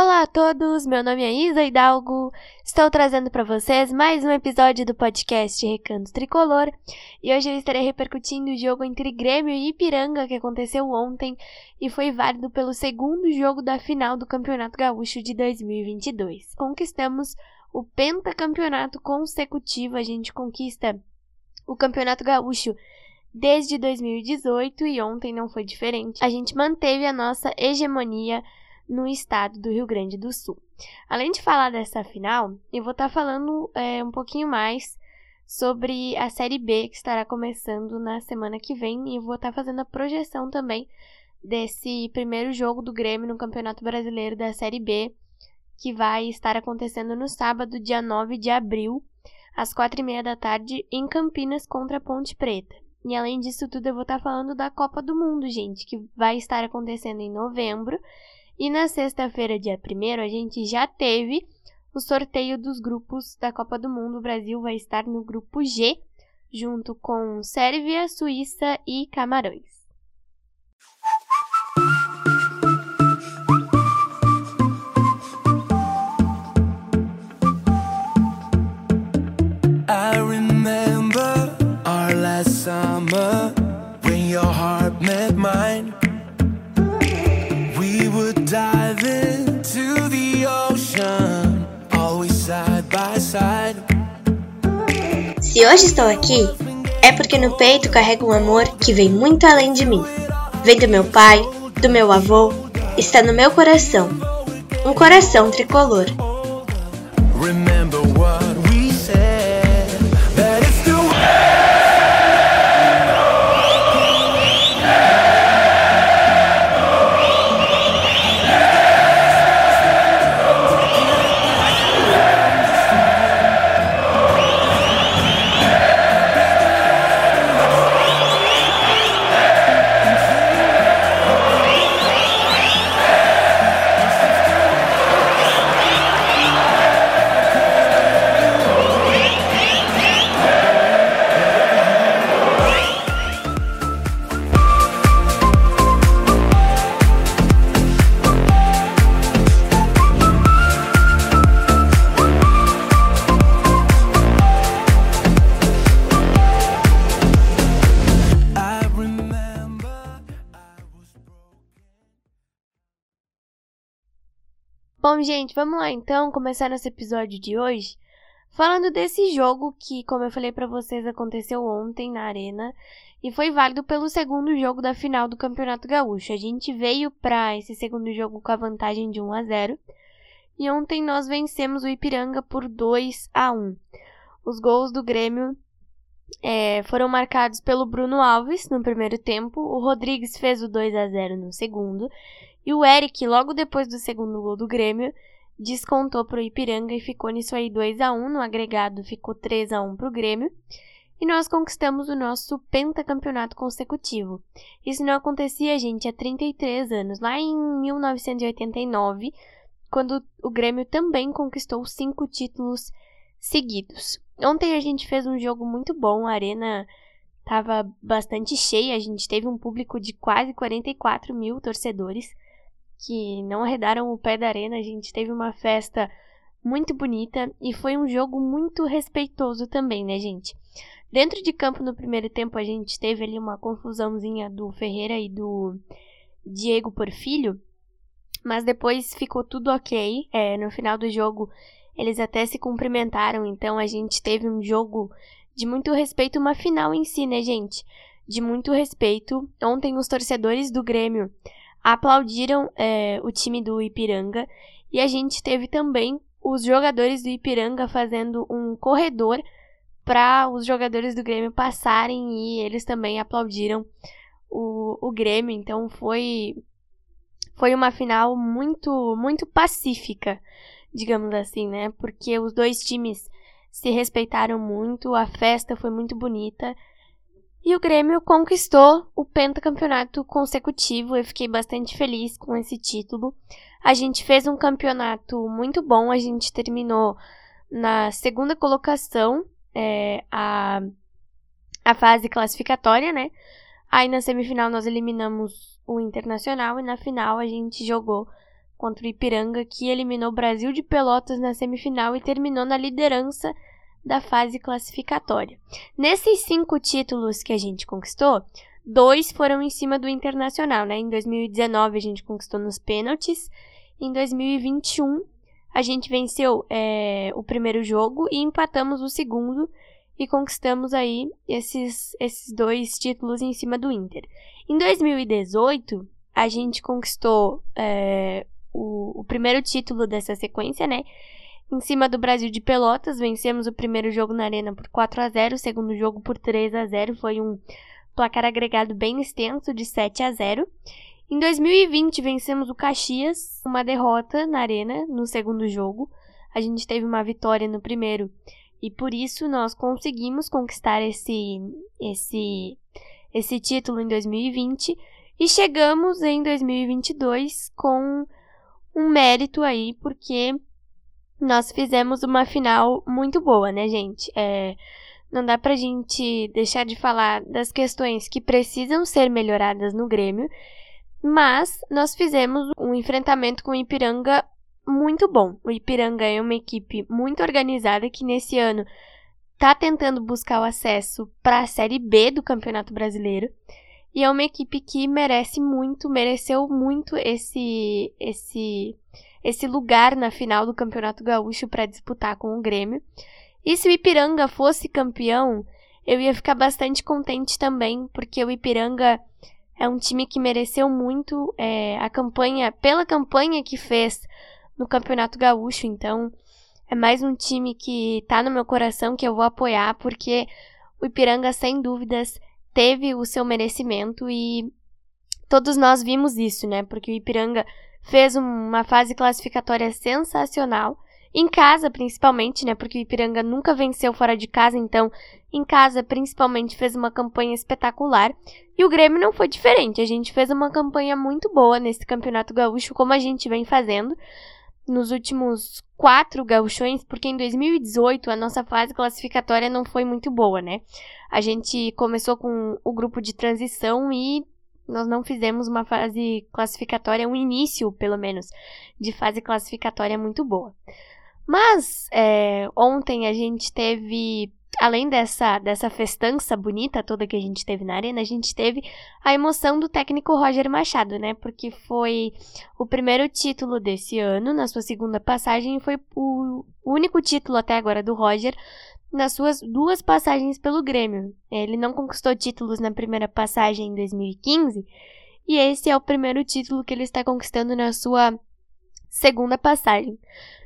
Olá a todos, meu nome é Isa Hidalgo, estou trazendo para vocês mais um episódio do podcast Recanto Tricolor e hoje eu estarei repercutindo o jogo entre Grêmio e Ipiranga que aconteceu ontem e foi válido pelo segundo jogo da final do Campeonato Gaúcho de 2022. Conquistamos o pentacampeonato consecutivo, a gente conquista o Campeonato Gaúcho desde 2018 e ontem não foi diferente. A gente manteve a nossa hegemonia no estado do Rio Grande do Sul. Além de falar dessa final, eu vou estar tá falando é, um pouquinho mais sobre a Série B que estará começando na semana que vem e eu vou estar tá fazendo a projeção também desse primeiro jogo do Grêmio no Campeonato Brasileiro da Série B que vai estar acontecendo no sábado, dia 9 de abril, às quatro e meia da tarde, em Campinas contra Ponte Preta. E além disso tudo, eu vou estar falando da Copa do Mundo, gente, que vai estar acontecendo em novembro e na sexta-feira, dia 1 a gente já teve o sorteio dos grupos da Copa do Mundo. O Brasil vai estar no grupo G, junto com Sérvia, Suíça e Camarões. Hoje estou aqui, é porque no peito carrego um amor que vem muito além de mim. Vem do meu pai, do meu avô, está no meu coração. Um coração tricolor. Bom, gente, vamos lá então começar nosso episódio de hoje falando desse jogo que, como eu falei para vocês, aconteceu ontem na Arena e foi válido pelo segundo jogo da final do Campeonato Gaúcho. A gente veio para esse segundo jogo com a vantagem de 1 a 0 e ontem nós vencemos o Ipiranga por 2 a 1. Os gols do Grêmio é, foram marcados pelo Bruno Alves no primeiro tempo, o Rodrigues fez o 2 a 0 no segundo e o Eric, logo depois do segundo gol do Grêmio, descontou para o Ipiranga e ficou nisso aí 2 a 1 No agregado ficou 3 a 1 para o Grêmio. E nós conquistamos o nosso pentacampeonato consecutivo. Isso não acontecia, gente, há 33 anos. Lá em 1989, quando o Grêmio também conquistou cinco títulos seguidos. Ontem a gente fez um jogo muito bom, a arena estava bastante cheia, a gente teve um público de quase 44 mil torcedores que não arredaram o pé da arena. A gente teve uma festa muito bonita e foi um jogo muito respeitoso também, né, gente? Dentro de campo no primeiro tempo a gente teve ali uma confusãozinha do Ferreira e do Diego Porfilho, mas depois ficou tudo ok. É, no final do jogo eles até se cumprimentaram, então a gente teve um jogo de muito respeito, uma final em si, né, gente? De muito respeito. Ontem os torcedores do Grêmio aplaudiram é, o time do Ipiranga e a gente teve também os jogadores do Ipiranga fazendo um corredor para os jogadores do Grêmio passarem e eles também aplaudiram o, o Grêmio. Então foi foi uma final muito muito pacífica, digamos assim, né? Porque os dois times se respeitaram muito, a festa foi muito bonita e o Grêmio conquistou o pentacampeonato consecutivo. Eu fiquei bastante feliz com esse título. A gente fez um campeonato muito bom. A gente terminou na segunda colocação é, a, a fase classificatória, né? Aí na semifinal nós eliminamos o Internacional e na final a gente jogou contra o Ipiranga, que eliminou o Brasil de Pelotas na semifinal e terminou na liderança da fase classificatória. Nesses cinco títulos que a gente conquistou, dois foram em cima do Internacional, né? Em 2019 a gente conquistou nos pênaltis, em 2021 a gente venceu é, o primeiro jogo e empatamos o segundo e conquistamos aí esses, esses dois títulos em cima do Inter. Em 2018, a gente conquistou é, o, o primeiro título dessa sequência, né? Em cima do Brasil de Pelotas, vencemos o primeiro jogo na Arena por 4 a 0 o segundo jogo por 3 a 0 Foi um placar agregado bem extenso de 7 a 0 Em 2020, vencemos o Caxias, uma derrota na Arena no segundo jogo. A gente teve uma vitória no primeiro e por isso nós conseguimos conquistar esse, esse, esse título em 2020 e chegamos em 2022 com um mérito aí, porque nós fizemos uma final muito boa, né, gente? É, não dá pra gente deixar de falar das questões que precisam ser melhoradas no Grêmio, mas nós fizemos um enfrentamento com o Ipiranga muito bom. O Ipiranga é uma equipe muito organizada que nesse ano está tentando buscar o acesso para a Série B do Campeonato Brasileiro. E é uma equipe que merece muito, mereceu muito esse esse esse lugar na final do Campeonato Gaúcho para disputar com o Grêmio. E se o Ipiranga fosse campeão, eu ia ficar bastante contente também, porque o Ipiranga é um time que mereceu muito é, a campanha, pela campanha que fez no Campeonato Gaúcho. Então, é mais um time que tá no meu coração que eu vou apoiar, porque o Ipiranga, sem dúvidas, teve o seu merecimento e todos nós vimos isso, né? Porque o Ipiranga fez uma fase classificatória sensacional. Em casa, principalmente, né? Porque o Ipiranga nunca venceu fora de casa, então, em casa, principalmente, fez uma campanha espetacular. E o Grêmio não foi diferente. A gente fez uma campanha muito boa nesse campeonato gaúcho, como a gente vem fazendo nos últimos quatro gauchões, porque em 2018 a nossa fase classificatória não foi muito boa, né? A gente começou com o grupo de transição e nós não fizemos uma fase classificatória, um início, pelo menos, de fase classificatória muito boa. Mas é, ontem a gente teve além dessa, dessa festança bonita toda que a gente teve na arena, a gente teve a emoção do técnico Roger Machado, né? Porque foi o primeiro título desse ano, na sua segunda passagem, foi o único título até agora do Roger nas suas duas passagens pelo Grêmio. Ele não conquistou títulos na primeira passagem em 2015, e esse é o primeiro título que ele está conquistando na sua segunda passagem.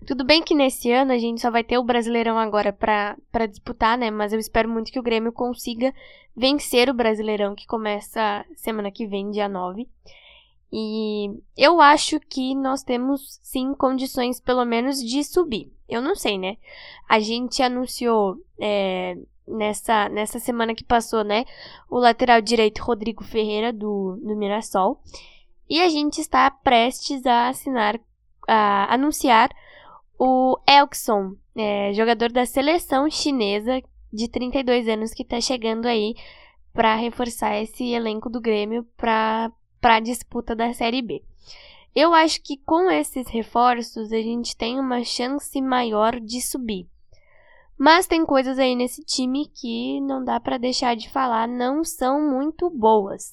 Tudo bem que nesse ano a gente só vai ter o Brasileirão agora para disputar, né? Mas eu espero muito que o Grêmio consiga vencer o Brasileirão que começa semana que vem, dia 9. E eu acho que nós temos sim condições, pelo menos, de subir. Eu não sei, né? A gente anunciou é, nessa, nessa semana que passou, né? O lateral direito Rodrigo Ferreira do, do Mirassol. E a gente está prestes a assinar a anunciar o Elkson, é, jogador da seleção chinesa de 32 anos que está chegando aí para reforçar esse elenco do Grêmio para a disputa da Série B. Eu acho que com esses reforços a gente tem uma chance maior de subir. Mas tem coisas aí nesse time que não dá para deixar de falar, não são muito boas.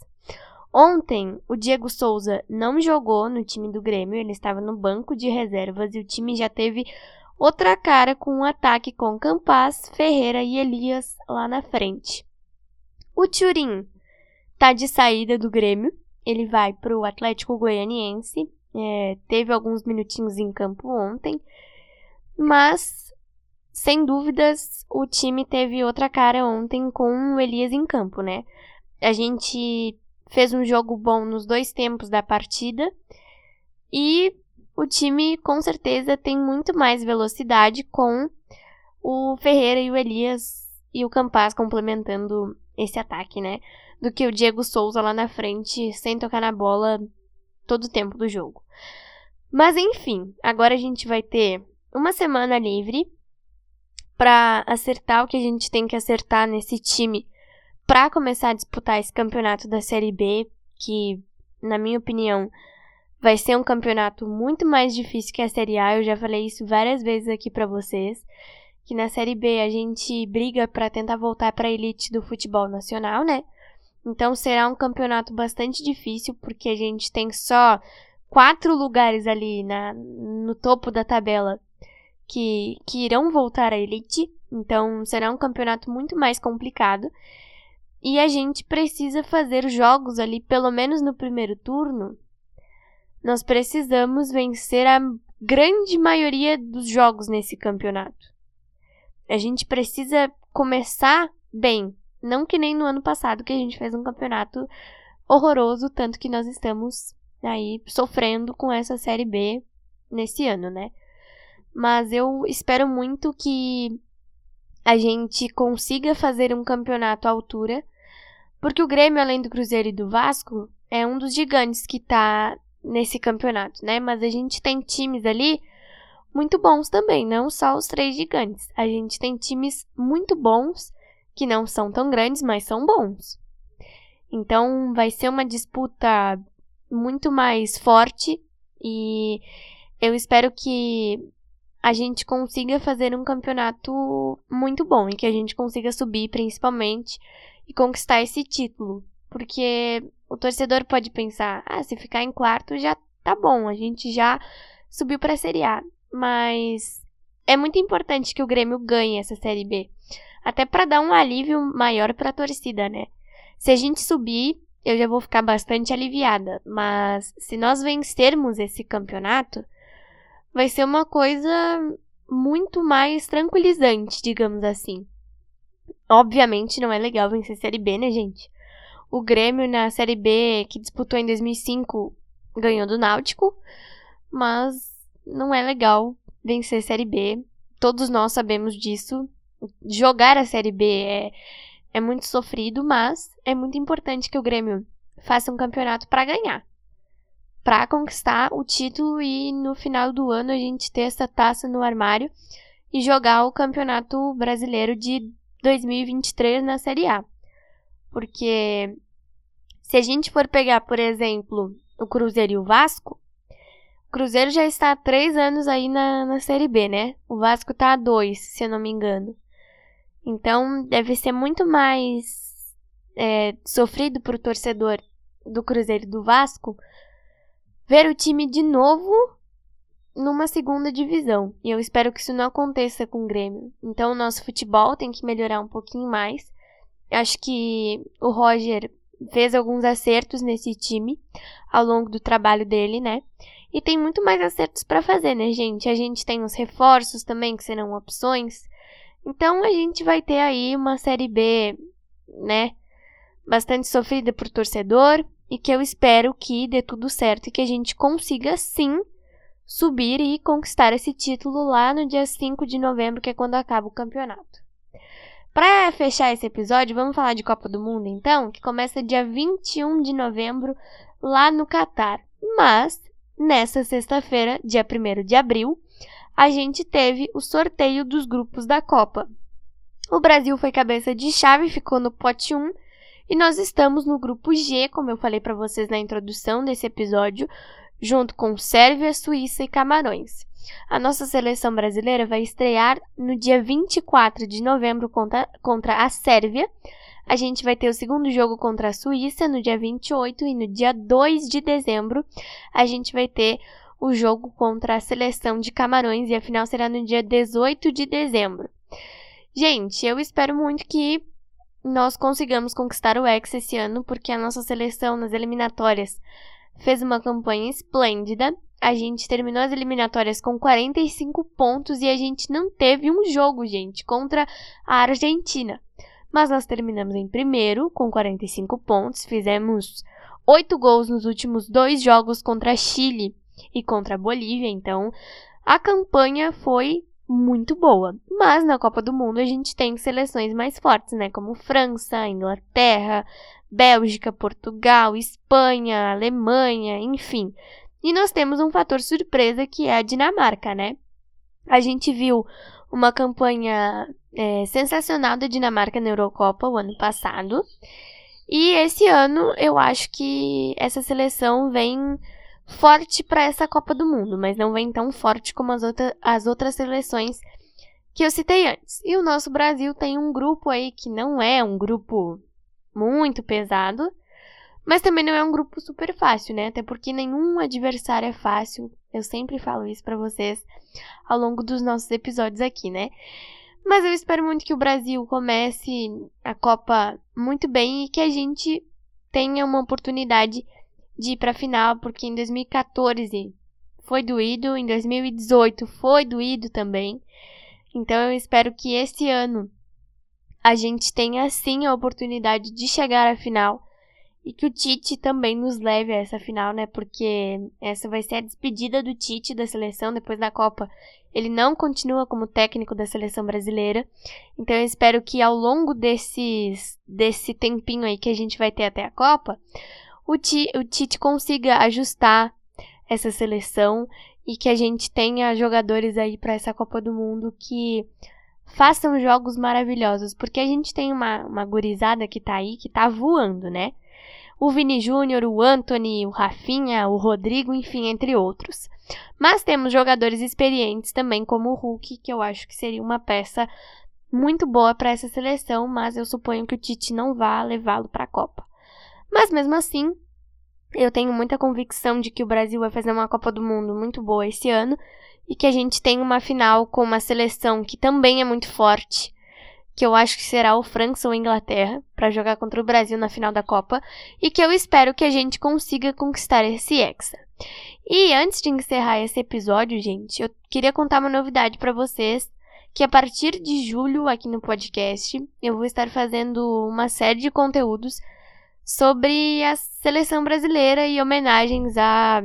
Ontem, o Diego Souza não jogou no time do Grêmio, ele estava no banco de reservas e o time já teve outra cara com um ataque com Campas, Ferreira e Elias lá na frente. O Turim tá de saída do Grêmio, ele vai para o Atlético Goianiense, é, teve alguns minutinhos em campo ontem, mas sem dúvidas o time teve outra cara ontem com o Elias em campo, né? A gente fez um jogo bom nos dois tempos da partida e o time com certeza tem muito mais velocidade com o Ferreira e o Elias e o Campas complementando esse ataque, né? Do que o Diego Souza lá na frente sem tocar na bola todo o tempo do jogo. Mas enfim, agora a gente vai ter uma semana livre para acertar o que a gente tem que acertar nesse time para começar a disputar esse campeonato da Série B, que, na minha opinião, Vai ser um campeonato muito mais difícil que a Série A, eu já falei isso várias vezes aqui para vocês. Que na Série B a gente briga para tentar voltar para a elite do futebol nacional, né? Então será um campeonato bastante difícil, porque a gente tem só quatro lugares ali na, no topo da tabela que, que irão voltar à elite. Então será um campeonato muito mais complicado. E a gente precisa fazer jogos ali, pelo menos no primeiro turno. Nós precisamos vencer a grande maioria dos jogos nesse campeonato. A gente precisa começar bem, não que nem no ano passado que a gente fez um campeonato horroroso, tanto que nós estamos aí sofrendo com essa série B nesse ano, né? Mas eu espero muito que a gente consiga fazer um campeonato à altura, porque o Grêmio, além do Cruzeiro e do Vasco, é um dos gigantes que tá nesse campeonato, né? Mas a gente tem times ali muito bons também, não só os três gigantes. A gente tem times muito bons que não são tão grandes, mas são bons. Então vai ser uma disputa muito mais forte e eu espero que a gente consiga fazer um campeonato muito bom e que a gente consiga subir principalmente e conquistar esse título. Porque o torcedor pode pensar: ah, se ficar em quarto já tá bom, a gente já subiu para a Série A. Mas é muito importante que o Grêmio ganhe essa Série B, até para dar um alívio maior para a torcida, né? Se a gente subir, eu já vou ficar bastante aliviada, mas se nós vencermos esse campeonato, vai ser uma coisa muito mais tranquilizante, digamos assim. Obviamente não é legal vencer Série B, né, gente? O Grêmio na Série B, que disputou em 2005, ganhou do Náutico, mas não é legal vencer Série B. Todos nós sabemos disso. Jogar a Série B é, é muito sofrido, mas é muito importante que o Grêmio faça um campeonato para ganhar. Para conquistar o título e no final do ano a gente ter essa taça no armário e jogar o Campeonato Brasileiro de 2023 na Série A. Porque se a gente for pegar, por exemplo, o Cruzeiro e o Vasco, o Cruzeiro já está há três anos aí na, na Série B, né? O Vasco está há dois, se eu não me engano. Então, deve ser muito mais é, sofrido para o torcedor do Cruzeiro e do Vasco ver o time de novo numa segunda divisão. E eu espero que isso não aconteça com o Grêmio. Então, o nosso futebol tem que melhorar um pouquinho mais. Acho que o Roger fez alguns acertos nesse time ao longo do trabalho dele, né? E tem muito mais acertos para fazer, né, gente? A gente tem os reforços também, que serão opções. Então a gente vai ter aí uma série B, né? Bastante sofrida por torcedor e que eu espero que dê tudo certo e que a gente consiga sim subir e conquistar esse título lá no dia 5 de novembro, que é quando acaba o campeonato. Para fechar esse episódio, vamos falar de Copa do Mundo então, que começa dia 21 de novembro lá no Catar. Mas nessa sexta-feira, dia 1 de abril, a gente teve o sorteio dos grupos da Copa. O Brasil foi cabeça de chave, ficou no pote 1, e nós estamos no grupo G, como eu falei para vocês na introdução desse episódio, junto com Sérvia, Suíça e Camarões. A nossa seleção brasileira vai estrear no dia 24 de novembro contra, contra a Sérvia. A gente vai ter o segundo jogo contra a Suíça no dia 28 e no dia 2 de dezembro a gente vai ter o jogo contra a seleção de Camarões e a final será no dia 18 de dezembro. Gente, eu espero muito que nós consigamos conquistar o Hexa esse ano, porque a nossa seleção nas eliminatórias fez uma campanha esplêndida. A gente terminou as eliminatórias com 45 pontos e a gente não teve um jogo, gente, contra a Argentina. Mas nós terminamos em primeiro com 45 pontos, fizemos 8 gols nos últimos dois jogos contra Chile e contra a Bolívia, então a campanha foi muito boa. Mas na Copa do Mundo a gente tem seleções mais fortes, né? Como França, Inglaterra, Bélgica, Portugal, Espanha, Alemanha, enfim. E nós temos um fator surpresa que é a Dinamarca, né? A gente viu uma campanha é, sensacional da Dinamarca na Eurocopa o ano passado. E esse ano eu acho que essa seleção vem forte para essa Copa do Mundo, mas não vem tão forte como as, outra, as outras seleções que eu citei antes. E o nosso Brasil tem um grupo aí que não é um grupo muito pesado, mas também não é um grupo super fácil, né? Até porque nenhum adversário é fácil. Eu sempre falo isso para vocês ao longo dos nossos episódios aqui, né? Mas eu espero muito que o Brasil comece a Copa muito bem e que a gente tenha uma oportunidade de ir para a final, porque em 2014 foi doído, em 2018 foi doído também. Então eu espero que este ano a gente tenha sim a oportunidade de chegar à final e que o Tite também nos leve a essa final, né? Porque essa vai ser a despedida do Tite da seleção depois da Copa. Ele não continua como técnico da seleção brasileira. Então eu espero que ao longo desses, desse tempinho aí que a gente vai ter até a Copa, o, o Tite consiga ajustar essa seleção e que a gente tenha jogadores aí para essa Copa do Mundo que façam jogos maravilhosos, porque a gente tem uma, uma gurizada que tá aí, que tá voando, né? o Vini Júnior, o Anthony, o Rafinha, o Rodrigo, enfim, entre outros. Mas temos jogadores experientes também, como o Hulk, que eu acho que seria uma peça muito boa para essa seleção, mas eu suponho que o Tite não vá levá-lo para a Copa. Mas mesmo assim, eu tenho muita convicção de que o Brasil vai fazer uma Copa do Mundo muito boa esse ano e que a gente tem uma final com uma seleção que também é muito forte que eu acho que será o França ou Inglaterra, para jogar contra o Brasil na final da Copa, e que eu espero que a gente consiga conquistar esse Hexa. E antes de encerrar esse episódio, gente, eu queria contar uma novidade para vocês, que a partir de julho aqui no podcast, eu vou estar fazendo uma série de conteúdos sobre a seleção brasileira e homenagens a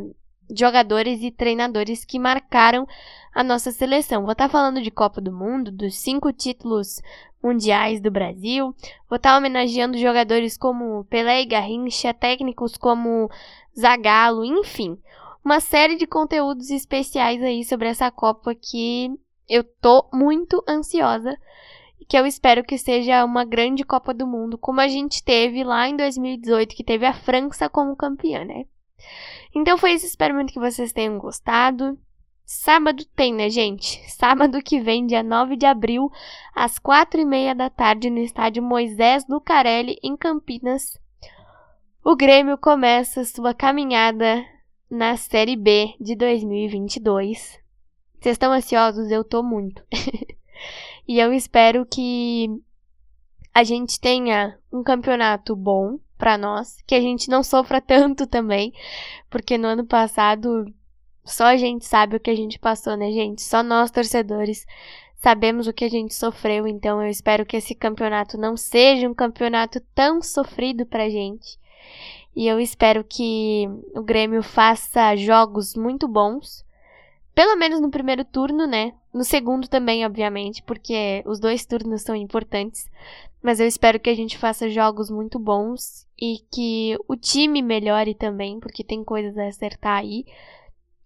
jogadores e treinadores que marcaram a nossa seleção. Vou estar falando de Copa do Mundo, dos cinco títulos mundiais do Brasil. Vou estar homenageando jogadores como Pelé e Garrincha, técnicos como Zagallo, enfim. Uma série de conteúdos especiais aí sobre essa Copa que eu tô muito ansiosa que eu espero que seja uma grande Copa do Mundo, como a gente teve lá em 2018, que teve a França como campeã, né? Então foi isso, espero muito que vocês tenham gostado. Sábado tem, né, gente? Sábado que vem, dia 9 de abril, às quatro e meia da tarde, no estádio Moisés Lucarelli, em Campinas, o Grêmio começa sua caminhada na Série B de 2022. Vocês estão ansiosos? Eu tô muito. e eu espero que a gente tenha um campeonato bom para nós, que a gente não sofra tanto também, porque no ano passado só a gente sabe o que a gente passou, né, gente? Só nós, torcedores, sabemos o que a gente sofreu. Então eu espero que esse campeonato não seja um campeonato tão sofrido pra gente. E eu espero que o Grêmio faça jogos muito bons. Pelo menos no primeiro turno, né? No segundo também, obviamente, porque os dois turnos são importantes. Mas eu espero que a gente faça jogos muito bons e que o time melhore também, porque tem coisas a acertar aí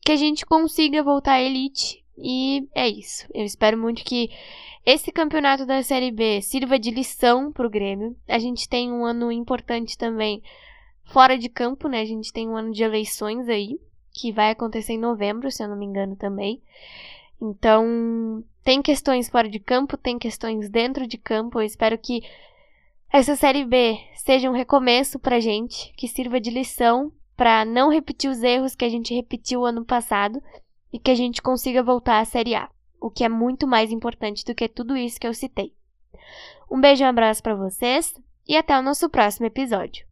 que a gente consiga voltar à elite. E é isso. Eu espero muito que esse campeonato da Série B sirva de lição para o Grêmio. A gente tem um ano importante também fora de campo, né? A gente tem um ano de eleições aí, que vai acontecer em novembro, se eu não me engano também. Então, tem questões fora de campo, tem questões dentro de campo. Eu espero que essa Série B seja um recomeço pra gente, que sirva de lição para não repetir os erros que a gente repetiu ano passado e que a gente consiga voltar à Série A, o que é muito mais importante do que tudo isso que eu citei. Um beijo e um abraço para vocês e até o nosso próximo episódio.